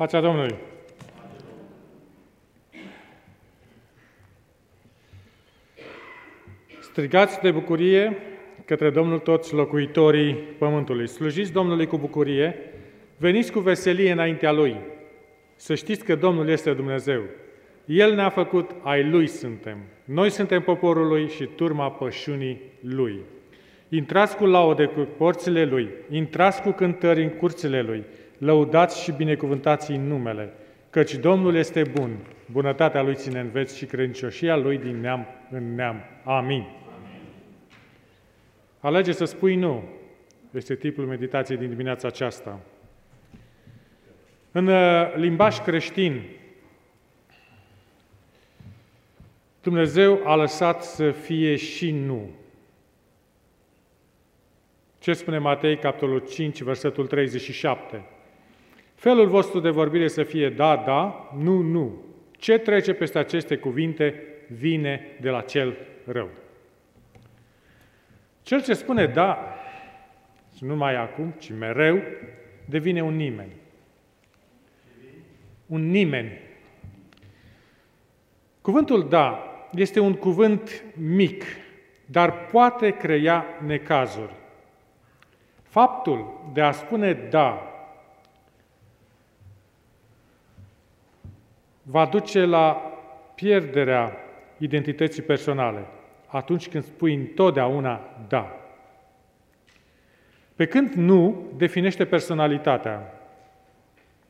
Pacea Domnului! Strigați de bucurie către Domnul toți locuitorii pământului. Slujiți Domnului cu bucurie, veniți cu veselie înaintea Lui. Să știți că Domnul este Dumnezeu. El ne-a făcut, ai Lui suntem. Noi suntem poporul Lui și turma pășunii Lui. Intrați cu laude cu porțile Lui, intrați cu cântări în curțile Lui, lăudați și binecuvântați în numele, căci Domnul este bun, bunătatea Lui ține în veci și credincioșia Lui din neam în neam. Amin. Amin. Alege să spui nu. Este tipul meditației din dimineața aceasta. În uh, limbaj creștin, Dumnezeu a lăsat să fie și nu. Ce spune Matei, capitolul 5, versetul 37? Felul vostru de vorbire să fie da, da, nu, nu. Ce trece peste aceste cuvinte vine de la cel rău. Cel ce spune da, și nu mai acum, ci mereu, devine un nimeni. Un nimeni. Cuvântul da este un cuvânt mic, dar poate crea necazuri. Faptul de a spune da duce la pierderea identității personale atunci când spui întotdeauna da. Pe când nu definește personalitatea.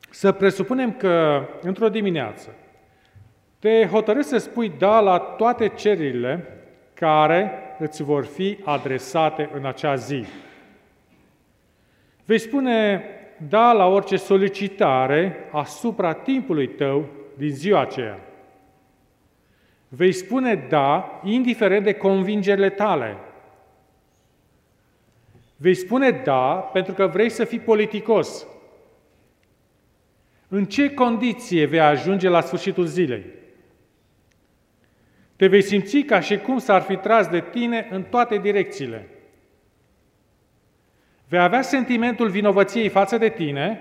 Să presupunem că într-o dimineață te hotărâți să spui da la toate cererile care îți vor fi adresate în acea zi. Vei spune da la orice solicitare asupra timpului tău din ziua aceea. Vei spune da, indiferent de convingerile tale. Vei spune da pentru că vrei să fii politicos. În ce condiție vei ajunge la sfârșitul zilei? Te vei simți ca și cum s-ar fi tras de tine în toate direcțiile. Vei avea sentimentul vinovăției față de tine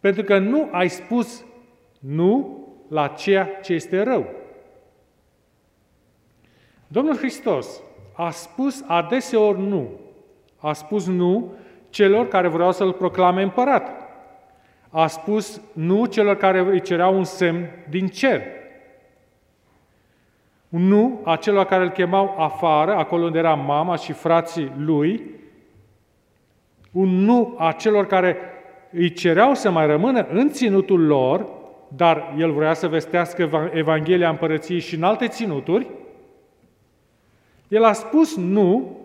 pentru că nu ai spus nu la ceea ce este rău. Domnul Hristos a spus adeseori nu. A spus nu celor care vreau să-L proclame împărat. A spus nu celor care îi cereau un semn din cer. Un nu a celor care îl chemau afară, acolo unde era mama și frații lui. Un nu a celor care îi cereau să mai rămână în ținutul lor, dar el vrea să vestească Evanghelia Împărăției și în alte ținuturi, el a spus nu,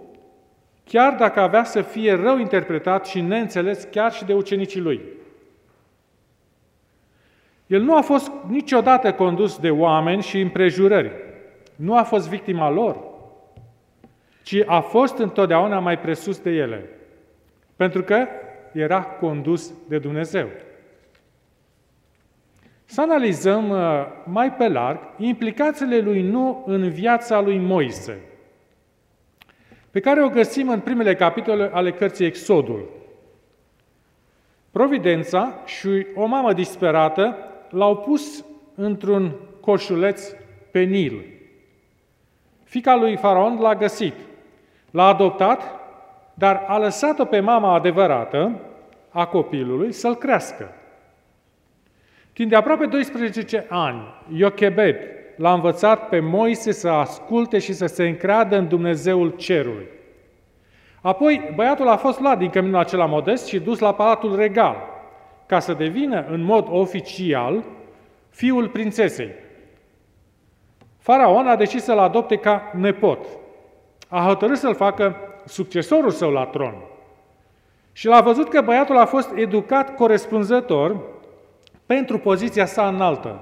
chiar dacă avea să fie rău interpretat și neînțeles chiar și de ucenicii lui. El nu a fost niciodată condus de oameni și împrejurări. Nu a fost victima lor, ci a fost întotdeauna mai presus de ele. Pentru că era condus de Dumnezeu. Să analizăm uh, mai pe larg implicațiile lui Nu în viața lui Moise, pe care o găsim în primele capitole ale cărții Exodul. Providența și o mamă disperată l-au pus într-un coșuleț pe Nil. Fica lui Faraon l-a găsit, l-a adoptat, dar a lăsat-o pe mama adevărată a copilului să-l crească. Timp de aproape 12 ani, Iochebed l-a învățat pe Moise să asculte și să se încreadă în Dumnezeul cerului. Apoi, băiatul a fost luat din căminul acela modest și dus la palatul regal, ca să devină, în mod oficial, fiul prințesei. Faraon a decis să-l adopte ca nepot. A hotărât să-l facă succesorul său la tron. Și l-a văzut că băiatul a fost educat corespunzător pentru poziția sa înaltă.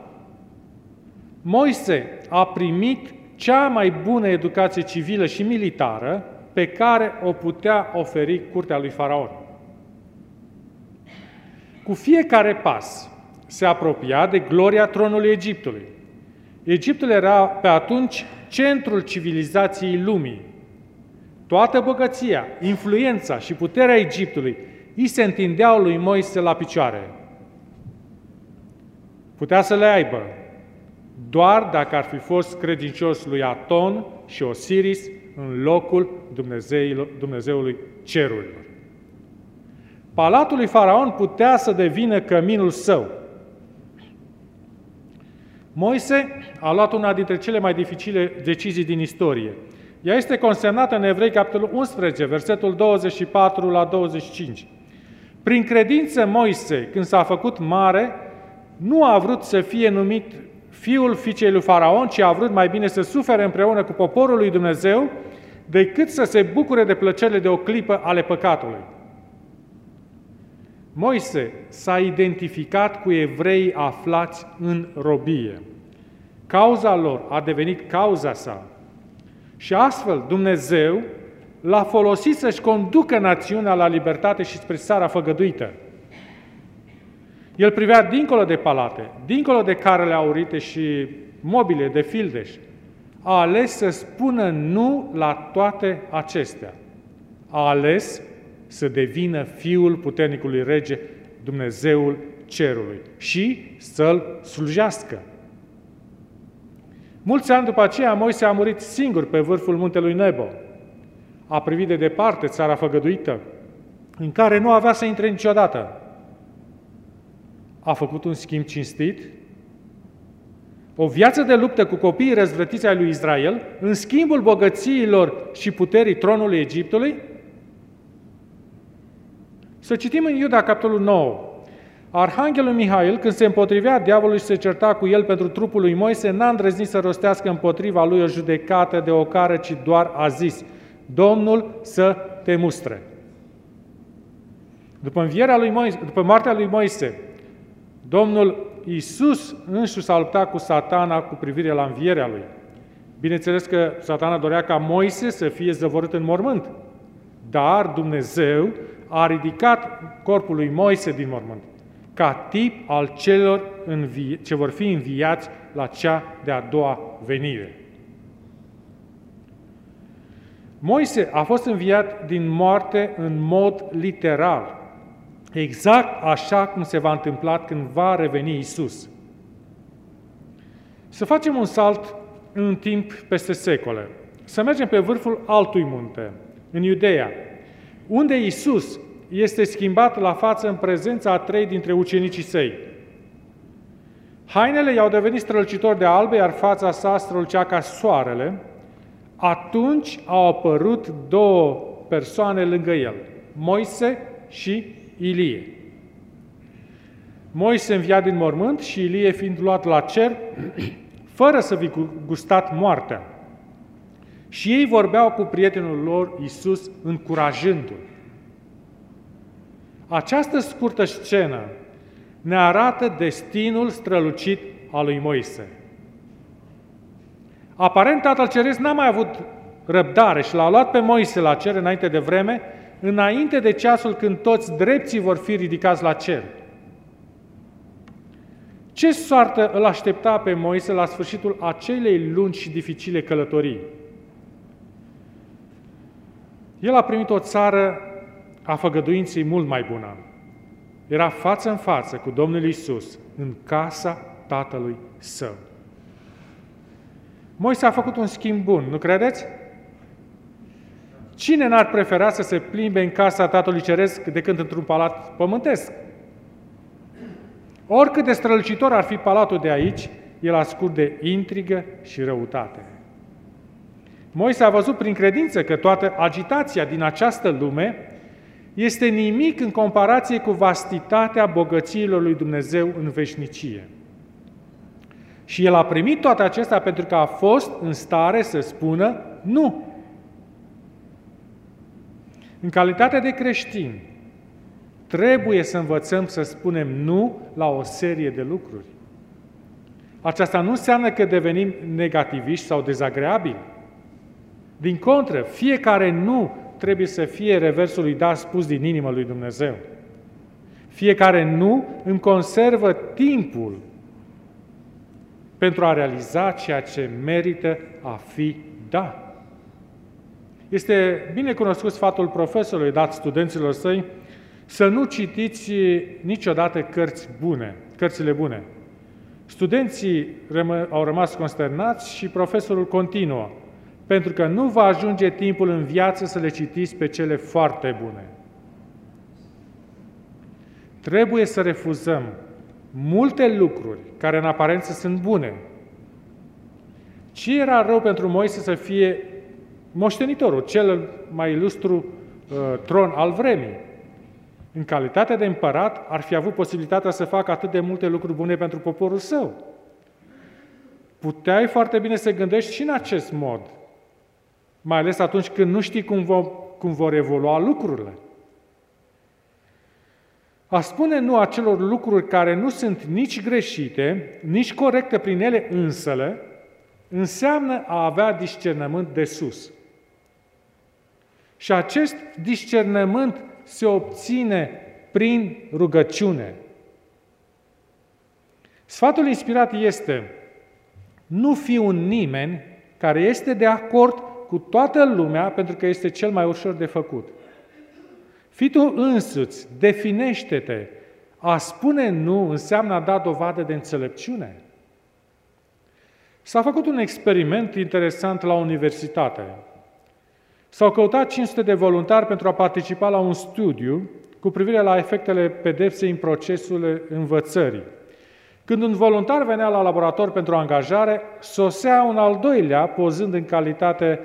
Moise a primit cea mai bună educație civilă și militară pe care o putea oferi curtea lui Faraon. Cu fiecare pas se apropia de gloria tronului Egiptului. Egiptul era pe atunci centrul civilizației lumii. Toată bogăția, influența și puterea Egiptului îi se întindeau lui Moise la picioare. Putea să le aibă, doar dacă ar fi fost credincios lui Aton și Osiris în locul Dumnezeului cerurilor. Palatul lui Faraon putea să devină căminul său. Moise a luat una dintre cele mai dificile decizii din istorie. Ea este consemnată în Evrei, capitolul 11, versetul 24 la 25. Prin credință Moise, când s-a făcut mare, nu a vrut să fie numit fiul fiicei lui Faraon, ci a vrut mai bine să sufere împreună cu poporul lui Dumnezeu, decât să se bucure de plăcerile de o clipă ale păcatului. Moise s-a identificat cu evrei aflați în robie. Cauza lor a devenit cauza sa. Și astfel Dumnezeu l-a folosit să-și conducă națiunea la libertate și spre țara făgăduită. El privea dincolo de palate, dincolo de carele aurite și mobile de fildeș. A ales să spună nu la toate acestea. A ales să devină fiul puternicului rege, Dumnezeul cerului și să-l slujească. Mulți ani după aceea, Moise a murit singur pe vârful muntelui Nebo. A privit de departe țara făgăduită, în care nu avea să intre niciodată. A făcut un schimb cinstit, o viață de luptă cu copiii răzvrătiți ai lui Israel, în schimbul bogățiilor și puterii tronului Egiptului? Să citim în Iuda, capitolul 9. Arhanghelul Mihail, când se împotrivea diavolului și se certa cu el pentru trupul lui Moise, n-a îndrăznit să rostească împotriva lui o judecată de ocară, ci doar a zis, Domnul să te mustre. După, învierea lui Moise, după moartea lui Moise, Domnul Iisus însuși s-a luptat cu satana cu privire la învierea lui. Bineînțeles că satana dorea ca Moise să fie zăvorât în mormânt, dar Dumnezeu a ridicat corpul lui Moise din mormânt ca tip al celor învi- ce vor fi înviați la cea de-a doua venire. Moise a fost înviat din moarte în mod literal, exact așa cum se va întâmpla când va reveni Isus. Să facem un salt în timp peste secole. Să mergem pe vârful altui munte, în Iudeea, unde Isus este schimbat la față în prezența a trei dintre ucenicii săi. Hainele i-au devenit strălucitori de albe, iar fața sa strălucea ca soarele. Atunci au apărut două persoane lângă el, Moise și Ilie. Moise înviat din mormânt și Ilie fiind luat la cer, fără să fi gustat moartea. Și ei vorbeau cu prietenul lor, Iisus, încurajându-l. Această scurtă scenă ne arată destinul strălucit al lui Moise. Aparent, Tatăl Ceresc n-a mai avut răbdare și l-a luat pe Moise la cer înainte de vreme, înainte de ceasul când toți drepții vor fi ridicați la cer. Ce soartă îl aștepta pe Moise la sfârșitul acelei lungi și dificile călătorii? El a primit o țară a făgăduinței mult mai bună. Era față în față cu Domnul Isus în casa tatălui său. Moise a făcut un schimb bun, nu credeți? Cine n-ar prefera să se plimbe în casa Tatălui Ceresc decât într-un palat pământesc? Oricât de strălucitor ar fi palatul de aici, el ascunde intrigă și răutate. Moise a văzut prin credință că toată agitația din această lume este nimic în comparație cu vastitatea bogățiilor lui Dumnezeu în veșnicie. Și el a primit toate acestea pentru că a fost în stare să spună nu. În calitate de creștini, trebuie să învățăm să spunem nu la o serie de lucruri. Aceasta nu înseamnă că devenim negativiști sau dezagreabili. Din contră, fiecare nu trebuie să fie reversul lui da spus din inima lui Dumnezeu. Fiecare nu îmi conservă timpul pentru a realiza ceea ce merită a fi da. Este bine cunoscut sfatul profesorului dat studenților săi să nu citiți niciodată cărți bune, cărțile bune. Studenții au rămas consternați și profesorul continuă, pentru că nu va ajunge timpul în viață să le citiți pe cele foarte bune. Trebuie să refuzăm multe lucruri care în aparență sunt bune. Ce era rău pentru Moise să fie moștenitorul, cel mai ilustru uh, tron al vremii? În calitate de împărat, ar fi avut posibilitatea să facă atât de multe lucruri bune pentru poporul său. Puteai foarte bine să gândești și în acest mod, mai ales atunci când nu știi cum, vor, cum vor evolua lucrurile. A spune nu acelor lucruri care nu sunt nici greșite, nici corecte prin ele însele, înseamnă a avea discernământ de sus. Și acest discernământ se obține prin rugăciune. Sfatul inspirat este nu fi un nimeni care este de acord cu toată lumea pentru că este cel mai ușor de făcut. Fii tu însuți, definește-te. A spune nu înseamnă a da dovadă de înțelepciune. S-a făcut un experiment interesant la universitate. S-au căutat 500 de voluntari pentru a participa la un studiu cu privire la efectele pedepsei în procesul învățării. Când un voluntar venea la laborator pentru angajare, sosea un al doilea, pozând în calitate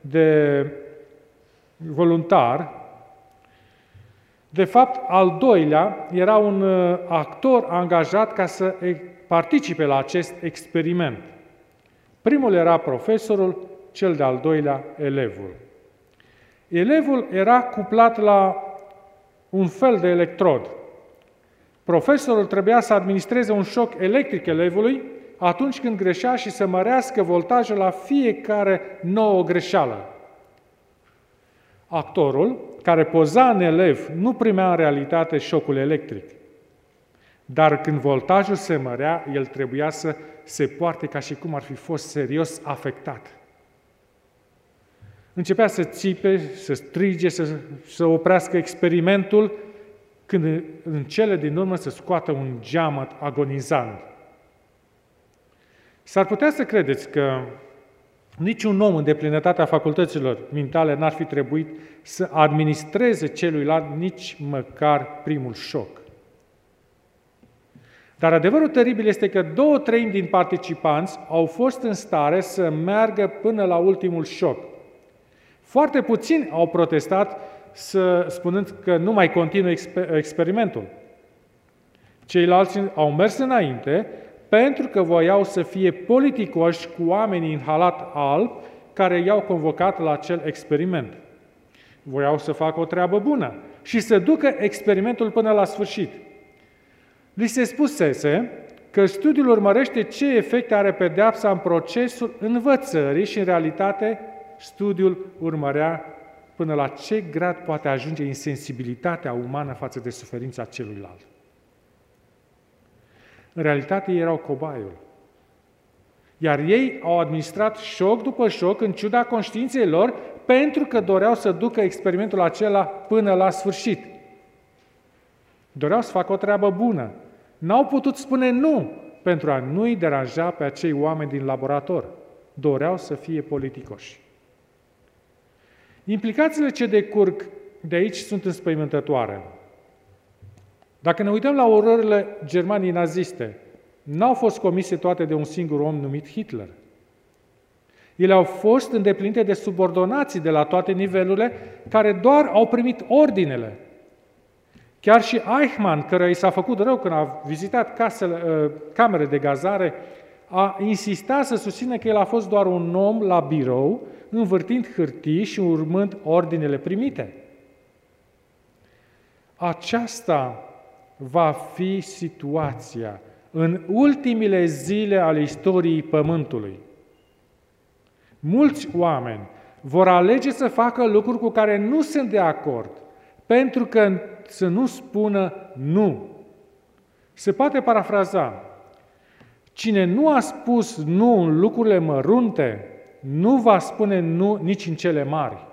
de voluntar. De fapt, al doilea era un uh, actor angajat ca să participe la acest experiment. Primul era profesorul, cel de-al doilea elevul. Elevul era cuplat la un fel de electrod. Profesorul trebuia să administreze un șoc electric elevului atunci când greșea și să mărească voltajul la fiecare nouă greșeală. Actorul, care poza în elev, nu primea în realitate șocul electric. Dar când voltajul se mărea, el trebuia să se poarte ca și cum ar fi fost serios afectat. Începea să țipe, să strige, să, să oprească experimentul, când în cele din urmă să scoată un geamăt agonizant. S-ar putea să credeți că niciun om în deplinătatea facultăților mentale n-ar fi trebuit să administreze celuilalt nici măcar primul șoc. Dar adevărul teribil este că două treimi din participanți au fost în stare să meargă până la ultimul șoc. Foarte puțini au protestat să, spunând că nu mai continuă experimentul. Ceilalți au mers înainte pentru că voiau să fie politicoși cu oamenii în halat alb care i-au convocat la acel experiment. Voiau să facă o treabă bună și să ducă experimentul până la sfârșit. Li se spusese că studiul urmărește ce efecte are pedeapsa în procesul învățării și, în realitate, studiul urmărea până la ce grad poate ajunge insensibilitatea umană față de suferința celuilalt. În realitate, ei erau cobaiul. Iar ei au administrat șoc după șoc, în ciuda conștiinței lor, pentru că doreau să ducă experimentul acela până la sfârșit. Doreau să facă o treabă bună. N-au putut spune nu pentru a nu-i deranja pe acei oameni din laborator. Doreau să fie politicoși. Implicațiile ce decurg de aici sunt înspăimântătoare. Dacă ne uităm la ororile Germaniei naziste, n-au fost comise toate de un singur om numit Hitler. Ele au fost îndeplinite de subordonații de la toate nivelurile, care doar au primit ordinele. Chiar și Eichmann, care i s-a făcut rău când a vizitat casele, uh, camere de gazare, a insistat să susțină că el a fost doar un om la birou, învârtind hârtii și urmând ordinele primite. Aceasta va fi situația în ultimile zile ale istoriei Pământului. Mulți oameni vor alege să facă lucruri cu care nu sunt de acord, pentru că să nu spună nu. Se poate parafraza. Cine nu a spus nu în lucrurile mărunte, nu va spune nu nici în cele mari.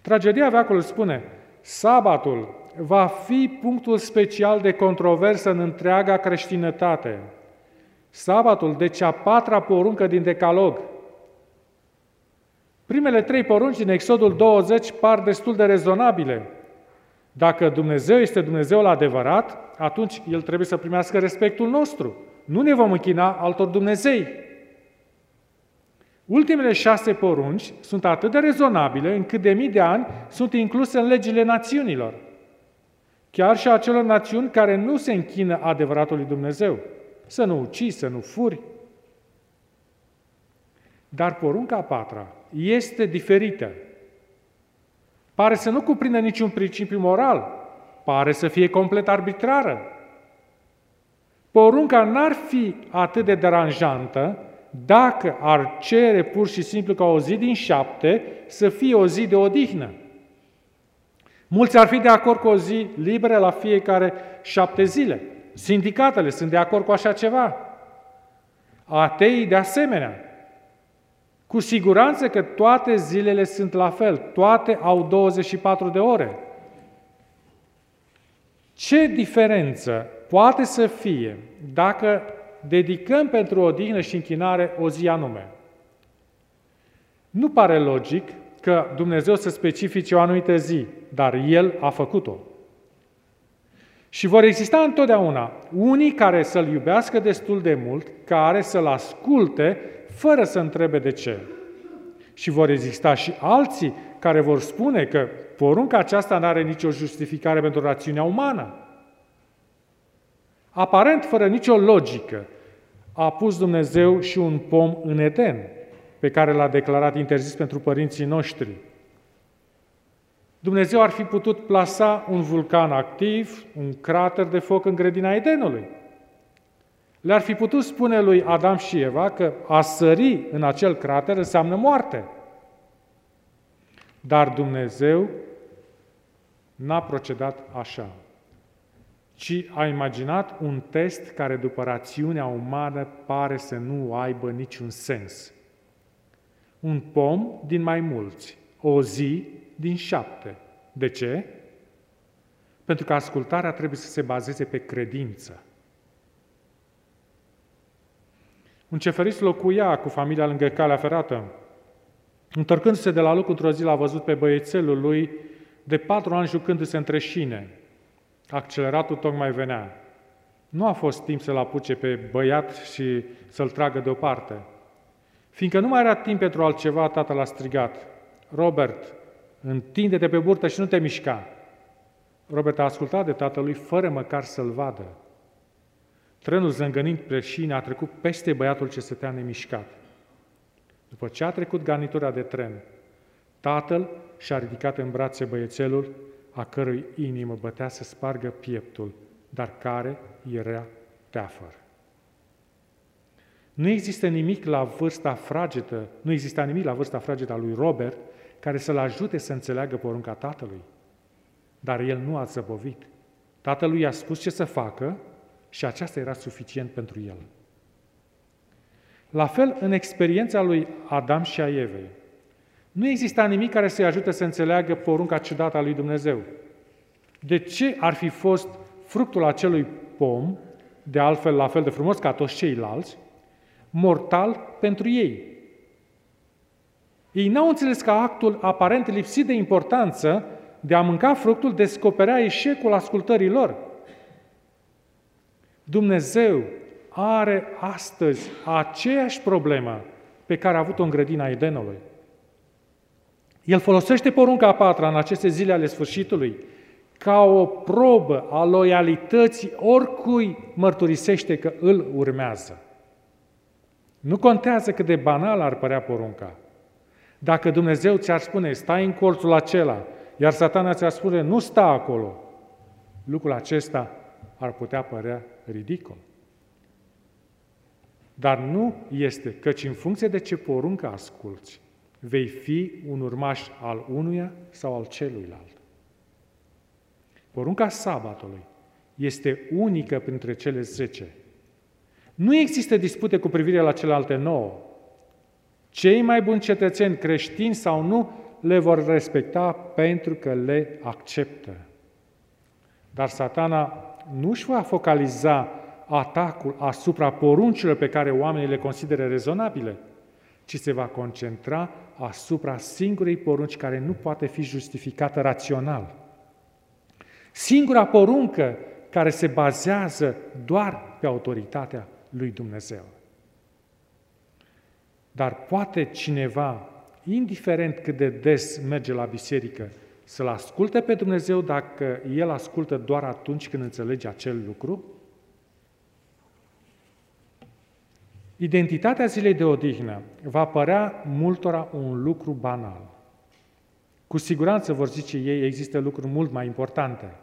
Tragedia veacului spune, sabatul va fi punctul special de controversă în întreaga creștinătate. Sabatul, deci a patra poruncă din Decalog. Primele trei porunci din Exodul 20 par destul de rezonabile. Dacă Dumnezeu este Dumnezeul adevărat, atunci El trebuie să primească respectul nostru. Nu ne vom închina altor Dumnezei. Ultimele șase porunci sunt atât de rezonabile încât de mii de ani sunt incluse în legile națiunilor. Chiar și acelor națiuni care nu se închină adevăratului Dumnezeu. Să nu ucizi, să nu furi. Dar porunca a patra este diferită. Pare să nu cuprindă niciun principiu moral, pare să fie complet arbitrară. Porunca n-ar fi atât de deranjantă dacă ar cere pur și simplu ca o zi din șapte să fie o zi de odihnă. Mulți ar fi de acord cu o zi liberă la fiecare șapte zile. Sindicatele sunt de acord cu așa ceva. Ateii de asemenea. Cu siguranță că toate zilele sunt la fel, toate au 24 de ore. Ce diferență poate să fie dacă dedicăm pentru odihnă și închinare o zi anume? Nu pare logic că Dumnezeu să specifice o anumită zi, dar El a făcut-o. Și vor exista întotdeauna unii care să-L iubească destul de mult, care să-L asculte fără să întrebe de ce. Și vor exista și alții care vor spune că porunca aceasta nu are nicio justificare pentru rațiunea umană. Aparent, fără nicio logică, a pus Dumnezeu și un pom în Eden, pe care l-a declarat interzis pentru părinții noștri. Dumnezeu ar fi putut plasa un vulcan activ, un crater de foc în grădina Edenului. Le-ar fi putut spune lui Adam și Eva că a sări în acel crater înseamnă moarte. Dar Dumnezeu n-a procedat așa, ci a imaginat un test care după rațiunea umană pare să nu aibă niciun sens. Un pom din mai mulți, o zi din șapte. De ce? Pentru că ascultarea trebuie să se bazeze pe credință. Un ceferist locuia cu familia lângă calea ferată. Întorcându-se de la lucru într-o zi, l-a văzut pe băiețelul lui de patru ani jucându-se între șine. Acceleratul tocmai venea. Nu a fost timp să-l apuce pe băiat și să-l tragă deoparte. Fiindcă nu mai era timp pentru altceva, tatăl a strigat, Robert, întinde-te pe burtă și nu te mișca. Robert a ascultat de tatălui fără măcar să-l vadă. Trenul zângănind pe șine a trecut peste băiatul ce stătea nemișcat. După ce a trecut garnitura de tren, tatăl și-a ridicat în brațe băiețelul, a cărui inimă bătea să spargă pieptul, dar care era teafăr. Nu există nimic la vârsta fragedă, nu exista nimic la vârsta fragedă a lui Robert care să-l ajute să înțeleagă porunca tatălui. Dar el nu a zăbovit. Tatălui i-a spus ce să facă și aceasta era suficient pentru el. La fel, în experiența lui Adam și a Evei, nu exista nimic care să-i ajute să înțeleagă porunca ciudată a lui Dumnezeu. De ce ar fi fost fructul acelui pom, de altfel la fel de frumos ca toți ceilalți, mortal pentru ei? Ei n-au înțeles că actul aparent lipsit de importanță de a mânca fructul descoperea eșecul ascultării lor. Dumnezeu are astăzi aceeași problemă pe care a avut-o în grădina Edenului. El folosește porunca a patra în aceste zile ale sfârșitului ca o probă a loialității oricui mărturisește că îl urmează. Nu contează cât de banal ar părea porunca. Dacă Dumnezeu ți-ar spune, stai în colțul acela, iar satana ți-ar spune, nu sta acolo, lucrul acesta ar putea părea ridicol. Dar nu este, căci în funcție de ce poruncă asculți, vei fi un urmaș al unuia sau al celuilalt. Porunca sabatului este unică printre cele zece. Nu există dispute cu privire la celelalte nouă. Cei mai buni cetățeni creștini sau nu le vor respecta pentru că le acceptă. Dar satana nu își va focaliza atacul asupra poruncilor pe care oamenii le consideră rezonabile, ci se va concentra asupra singurei porunci care nu poate fi justificată rațional. Singura poruncă care se bazează doar pe autoritatea lui Dumnezeu. Dar poate cineva, indiferent cât de des merge la biserică, să-L asculte pe Dumnezeu dacă El ascultă doar atunci când înțelege acel lucru? Identitatea zilei de odihnă va părea multora un lucru banal. Cu siguranță vor zice ei, există lucruri mult mai importante.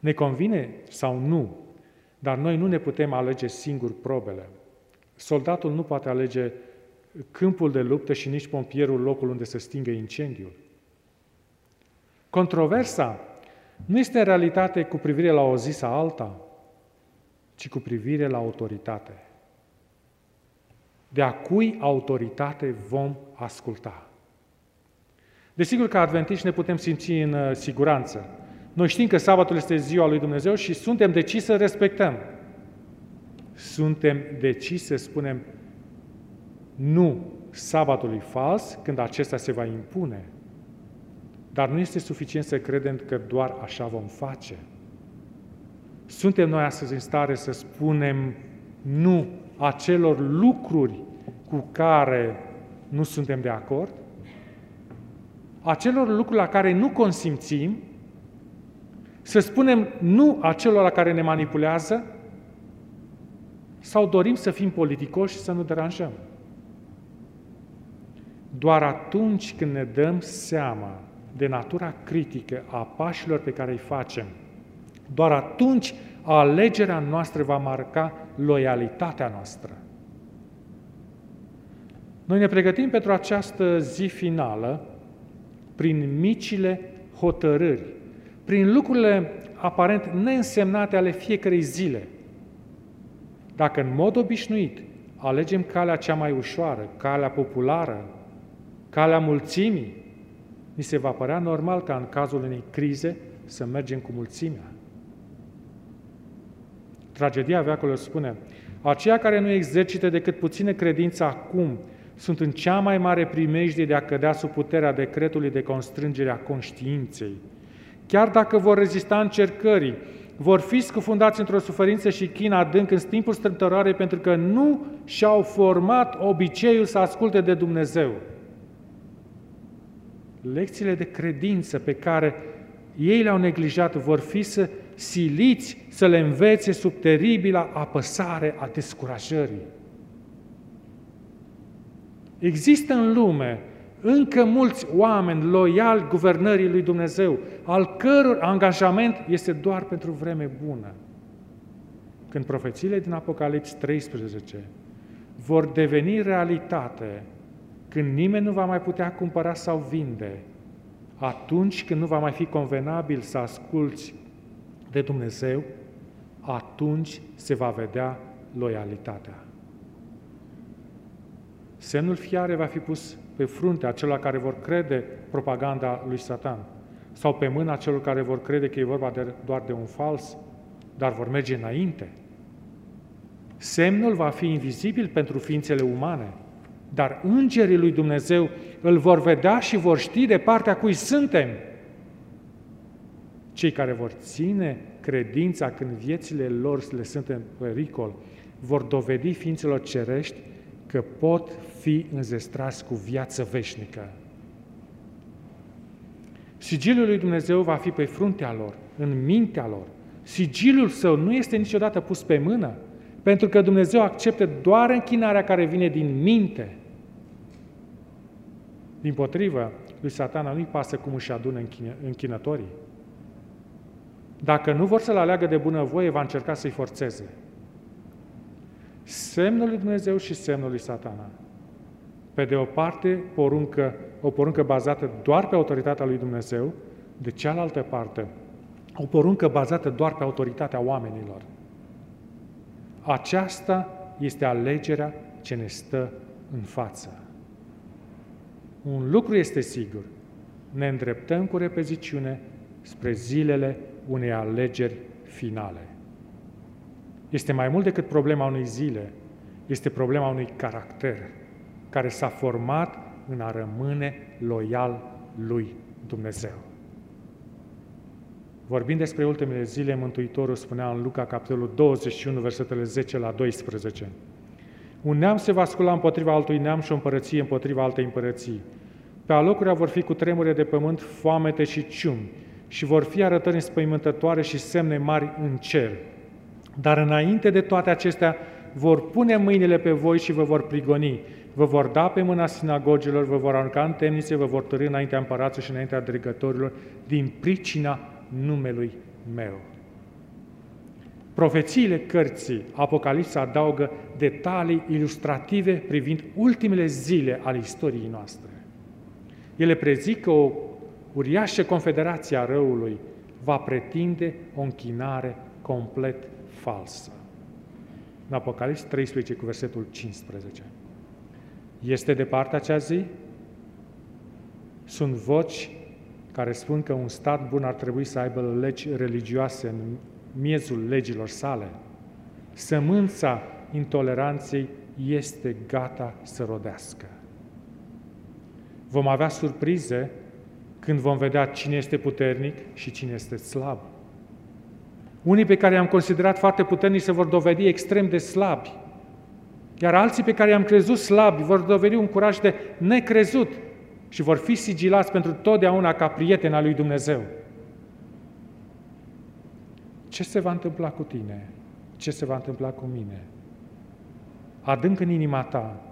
Ne convine sau nu, dar noi nu ne putem alege singur probele. Soldatul nu poate alege câmpul de luptă și nici pompierul locul unde să stingă incendiul. Controversa nu este în realitate cu privire la o zi sau alta, ci cu privire la autoritate. De a cui autoritate vom asculta? Desigur că adventiști ne putem simți în uh, siguranță. Noi știm că sabatul este ziua lui Dumnezeu și suntem deciși să respectăm. Suntem deciși să spunem nu sabatului fals când acesta se va impune. Dar nu este suficient să credem că doar așa vom face. Suntem noi astăzi în stare să spunem nu acelor lucruri cu care nu suntem de acord, acelor lucruri la care nu consimțim, să spunem nu acelor la care ne manipulează, sau dorim să fim politicoși și să nu deranjăm. Doar atunci când ne dăm seama de natura critică a pașilor pe care îi facem, doar atunci alegerea noastră va marca loialitatea noastră. Noi ne pregătim pentru această zi finală prin micile hotărâri, prin lucrurile aparent neînsemnate ale fiecarei zile. Dacă în mod obișnuit alegem calea cea mai ușoară, calea populară, calea mulțimii, ni se va părea normal ca în cazul unei crize să mergem cu mulțimea. Tragedia veacolă spune, aceia care nu exercită decât puține credință acum sunt în cea mai mare primejdie de a cădea sub puterea decretului de constrângere a conștiinței. Chiar dacă vor rezista încercării, vor fi scufundați într-o suferință și chin adânc în timpul strâmtăroare pentru că nu și-au format obiceiul să asculte de Dumnezeu. Lecțiile de credință pe care ei le-au neglijat vor fi să siliți să le învețe sub teribila apăsare a descurajării. Există în lume încă mulți oameni loiali guvernării lui Dumnezeu, al căror angajament este doar pentru vreme bună. Când profețiile din Apocalips 13 vor deveni realitate, când nimeni nu va mai putea cumpăra sau vinde, atunci când nu va mai fi convenabil să asculți de Dumnezeu, atunci se va vedea loialitatea. Semnul fiare va fi pus pe fruntea celor care vor crede propaganda lui Satan sau pe mâna celor care vor crede că e vorba de, doar de un fals, dar vor merge înainte. Semnul va fi invizibil pentru ființele umane, dar îngerii lui Dumnezeu îl vor vedea și vor ști de partea cui suntem. Cei care vor ține credința când viețile lor le sunt în pericol, vor dovedi ființelor cerești că pot fi înzestrați cu viață veșnică. Sigilul lui Dumnezeu va fi pe fruntea lor, în mintea lor. Sigilul său nu este niciodată pus pe mână, pentru că Dumnezeu acceptă doar închinarea care vine din minte. Din potrivă, lui satana nu-i pasă cum își adună închinătorii. Dacă nu vor să-l aleagă de bunăvoie, va încerca să-i forțeze. Semnul lui Dumnezeu și semnul lui satana. Pe de o parte, poruncă, o poruncă bazată doar pe autoritatea lui Dumnezeu, de cealaltă parte, o poruncă bazată doar pe autoritatea oamenilor. Aceasta este alegerea ce ne stă în față. Un lucru este sigur, ne îndreptăm cu repeziciune spre zilele unei alegeri finale. Este mai mult decât problema unei zile, este problema unui caracter care s-a format în a rămâne loial lui Dumnezeu. Vorbind despre ultimele zile, Mântuitorul spunea în Luca, capitolul 21, versetele 10 la 12. Un neam se va scula împotriva altui neam și o împărăție împotriva altei împărății. Pe alocurea vor fi cu tremure de pământ, foamete și ciumi, și vor fi arătări înspăimântătoare și semne mari în cer. Dar înainte de toate acestea, vor pune mâinile pe voi și vă vor prigoni, vă vor da pe mâna sinagogilor, vă vor arunca în temnițe, vă vor târâ înaintea împărațului și înaintea dregătorilor, din pricina numelui meu. Profețiile cărții Apocalipsa adaugă detalii ilustrative privind ultimele zile ale istoriei noastre. Ele prezic că o uriașă confederație a răului va pretinde o închinare complet falsă. În Apocalips 13 cu versetul 15. Este departe acea zi? Sunt voci care spun că un stat bun ar trebui să aibă legi religioase în miezul legilor sale. Sămânța intoleranței este gata să rodească. Vom avea surprize când vom vedea cine este puternic și cine este slab. Unii pe care i-am considerat foarte puternici se vor dovedi extrem de slabi, iar alții pe care i-am crezut slabi vor dovedi un curaj de necrezut și vor fi sigilați pentru totdeauna ca prieteni al lui Dumnezeu. Ce se va întâmpla cu tine? Ce se va întâmpla cu mine? Adânc în inima ta,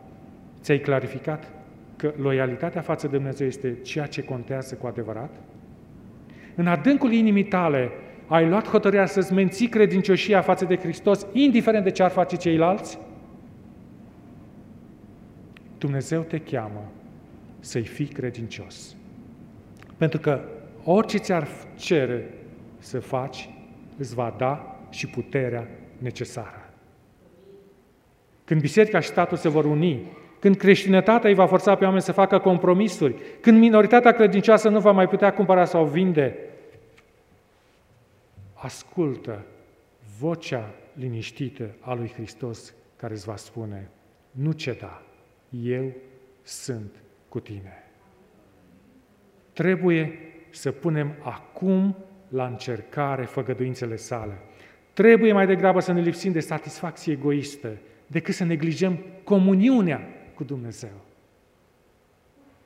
ți-ai clarificat că loialitatea față de Dumnezeu este ceea ce contează cu adevărat? În adâncul inimii tale ai luat hotărârea să-ți menții credincioșia față de Hristos, indiferent de ce ar face ceilalți? Dumnezeu te cheamă să-i fii credincios. Pentru că orice ți-ar cere să faci, îți va da și puterea necesară. Când biserica și statul se vor uni, când creștinătatea îi va forța pe oameni să facă compromisuri, când minoritatea credincioasă nu va mai putea cumpăra sau vinde, ascultă vocea liniștită a lui Hristos care îți va spune, nu ceda, eu sunt cu tine. Trebuie să punem acum la încercare făgăduințele sale. Trebuie mai degrabă să ne lipsim de satisfacție egoistă decât să neglijăm comuniunea cu Dumnezeu.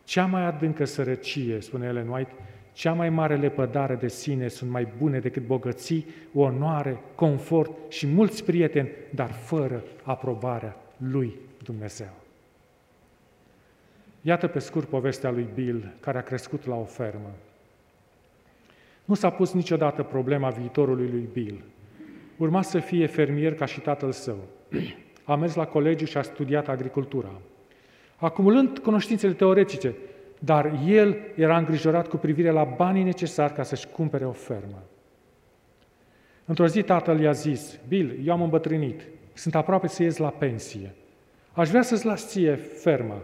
Cea mai adâncă sărăcie, spune Ellen White, cea mai mare lepădare de sine sunt mai bune decât bogății, onoare, confort și mulți prieteni, dar fără aprobarea lui Dumnezeu. Iată pe scurt povestea lui Bill, care a crescut la o fermă. Nu s-a pus niciodată problema viitorului lui Bill. Urma să fie fermier ca și tatăl său. A mers la colegiu și a studiat agricultura. Acumulând cunoștințele teoretice, dar el era îngrijorat cu privire la banii necesari ca să-și cumpere o fermă. Într-o zi tatăl i-a zis, Bill, eu am îmbătrânit, sunt aproape să ies la pensie. Aș vrea să-ți las ție fermă.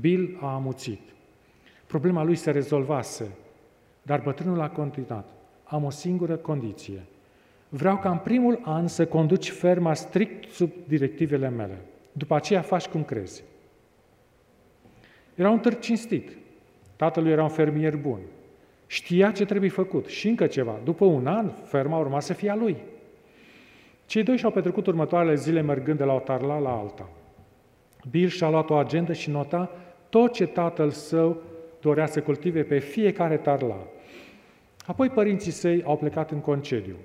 Bill a amuțit. Problema lui se rezolvase, dar bătrânul a continuat. Am o singură condiție. Vreau ca în primul an să conduci ferma strict sub directivele mele. După aceea faci cum crezi. Era un târg cinstit. Tatălui era un fermier bun. Știa ce trebuie făcut și încă ceva. După un an, ferma urma să fie a lui. Cei doi și-au petrecut următoarele zile mergând de la o tarla la alta. Bill și-a luat o agendă și nota tot ce tatăl său dorea să cultive pe fiecare tarla. Apoi părinții săi au plecat în concediu.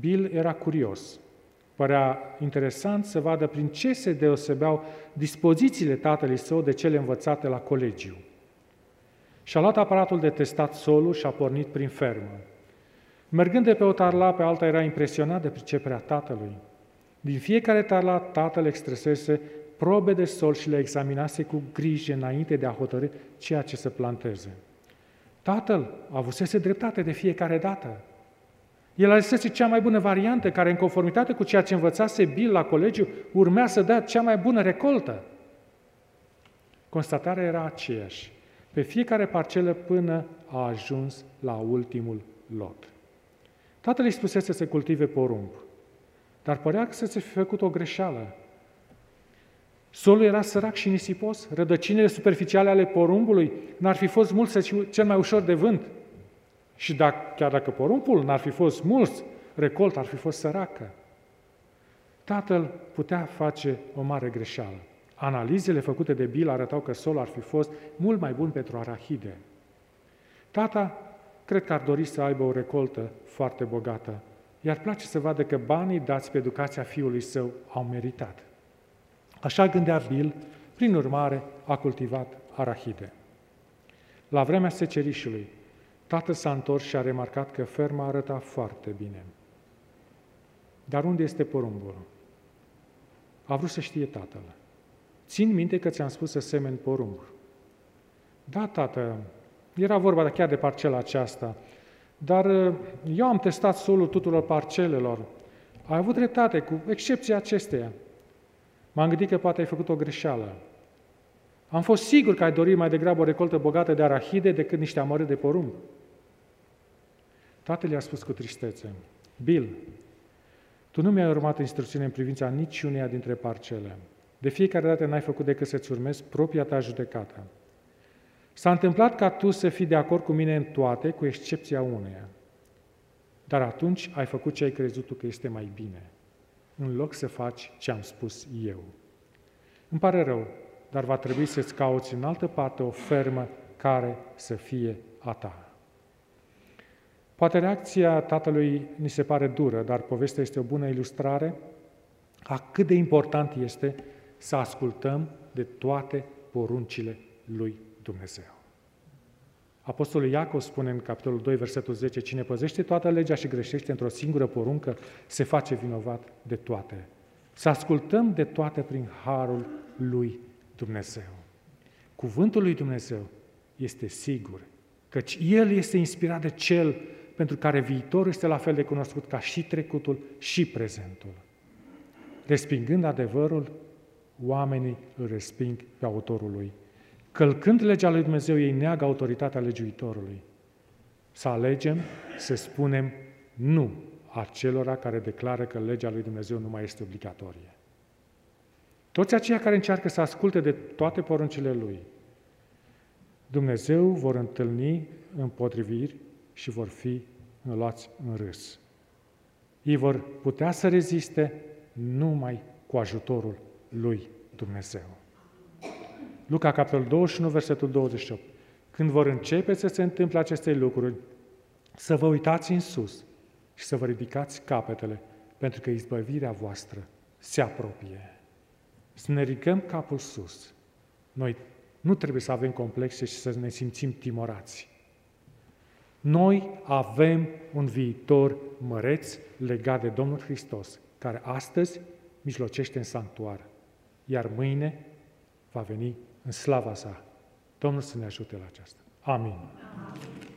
Bill era curios. Părea interesant să vadă prin ce se deosebeau dispozițiile tatălui său de cele învățate la colegiu. Și-a luat aparatul de testat solul și a pornit prin fermă. Mergând de pe o tarla pe alta, era impresionat de priceperea tatălui. Din fiecare tarla, tatăl extrăsese probe de sol și le examinase cu grijă înainte de a hotărâ ceea ce să planteze. Tatăl avusese dreptate de fiecare dată. El alesese cea mai bună variantă, care în conformitate cu ceea ce învățase Bill la colegiu, urmea să dea cea mai bună recoltă. Constatarea era aceeași. Pe fiecare parcelă până a ajuns la ultimul lot. Tatăl îi spusese să cultive porumb, dar părea că să se fi făcut o greșeală. Solul era sărac și nisipos, rădăcinile superficiale ale porumbului n-ar fi fost mult cel mai ușor de vânt. Și dacă, chiar dacă porumbul n-ar fi fost mult, recolta ar fi fost săracă. Tatăl putea face o mare greșeală. Analizele făcute de Bill arătau că solul ar fi fost mult mai bun pentru arahide. Tata cred că ar dori să aibă o recoltă foarte bogată, iar place să vadă că banii dați pe educația fiului său au meritat. Așa gândea Bill, prin urmare a cultivat arahide. La vremea secerișului, tatăl s-a întors și a remarcat că ferma arăta foarte bine. Dar unde este porumbul? A vrut să știe tatăl. Țin minte că ți-am spus să semeni porumb. Da, tată, era vorba chiar de parcela aceasta, dar uh, eu am testat solul tuturor parcelelor. Ai avut dreptate, cu excepția acesteia. M-am gândit că poate ai făcut o greșeală. Am fost sigur că ai dorit mai degrabă o recoltă bogată de arahide decât niște amărât de porumb. Tatăl i-a spus cu tristețe, Bill, tu nu mi-ai urmat instrucțiune în privința niciuneia dintre parcele. De fiecare dată n-ai făcut decât să-ți urmezi propria ta judecată. S-a întâmplat ca tu să fii de acord cu mine în toate, cu excepția uneia. Dar atunci ai făcut ce ai crezut tu că este mai bine, în loc să faci ce am spus eu. Îmi pare rău, dar va trebui să-ți cauți în altă parte o fermă care să fie a ta. Poate reacția tatălui ni se pare dură, dar povestea este o bună ilustrare a cât de important este să ascultăm de toate poruncile lui Dumnezeu. Apostolul Iacov spune în capitolul 2, versetul 10, cine păzește toată legea și greșește într-o singură poruncă, se face vinovat de toate. Să ascultăm de toate prin harul lui Dumnezeu. Cuvântul lui Dumnezeu este sigur, căci El este inspirat de Cel pentru care viitorul este la fel de cunoscut ca și trecutul și prezentul. Respingând adevărul, oamenii îl resping pe autorul lui. Călcând legea lui Dumnezeu, ei neagă autoritatea legiuitorului. Să alegem, să spunem nu acelora care declară că legea lui Dumnezeu nu mai este obligatorie. Toți aceia care încearcă să asculte de toate poruncile Lui, Dumnezeu vor întâlni împotriviri și vor fi luați în râs. Ei vor putea să reziste numai cu ajutorul lui Dumnezeu. Luca, capitolul 21, versetul 28. Când vor începe să se întâmple aceste lucruri, să vă uitați în sus și să vă ridicați capetele, pentru că izbăvirea voastră se apropie. Să ne ridicăm capul sus. Noi nu trebuie să avem complexe și să ne simțim timorați. Noi avem un viitor măreț legat de Domnul Hristos, care astăzi mijlocește în sanctuar, iar mâine va veni în slava sa. Domnul să ne ajute la aceasta. Amin. Amin.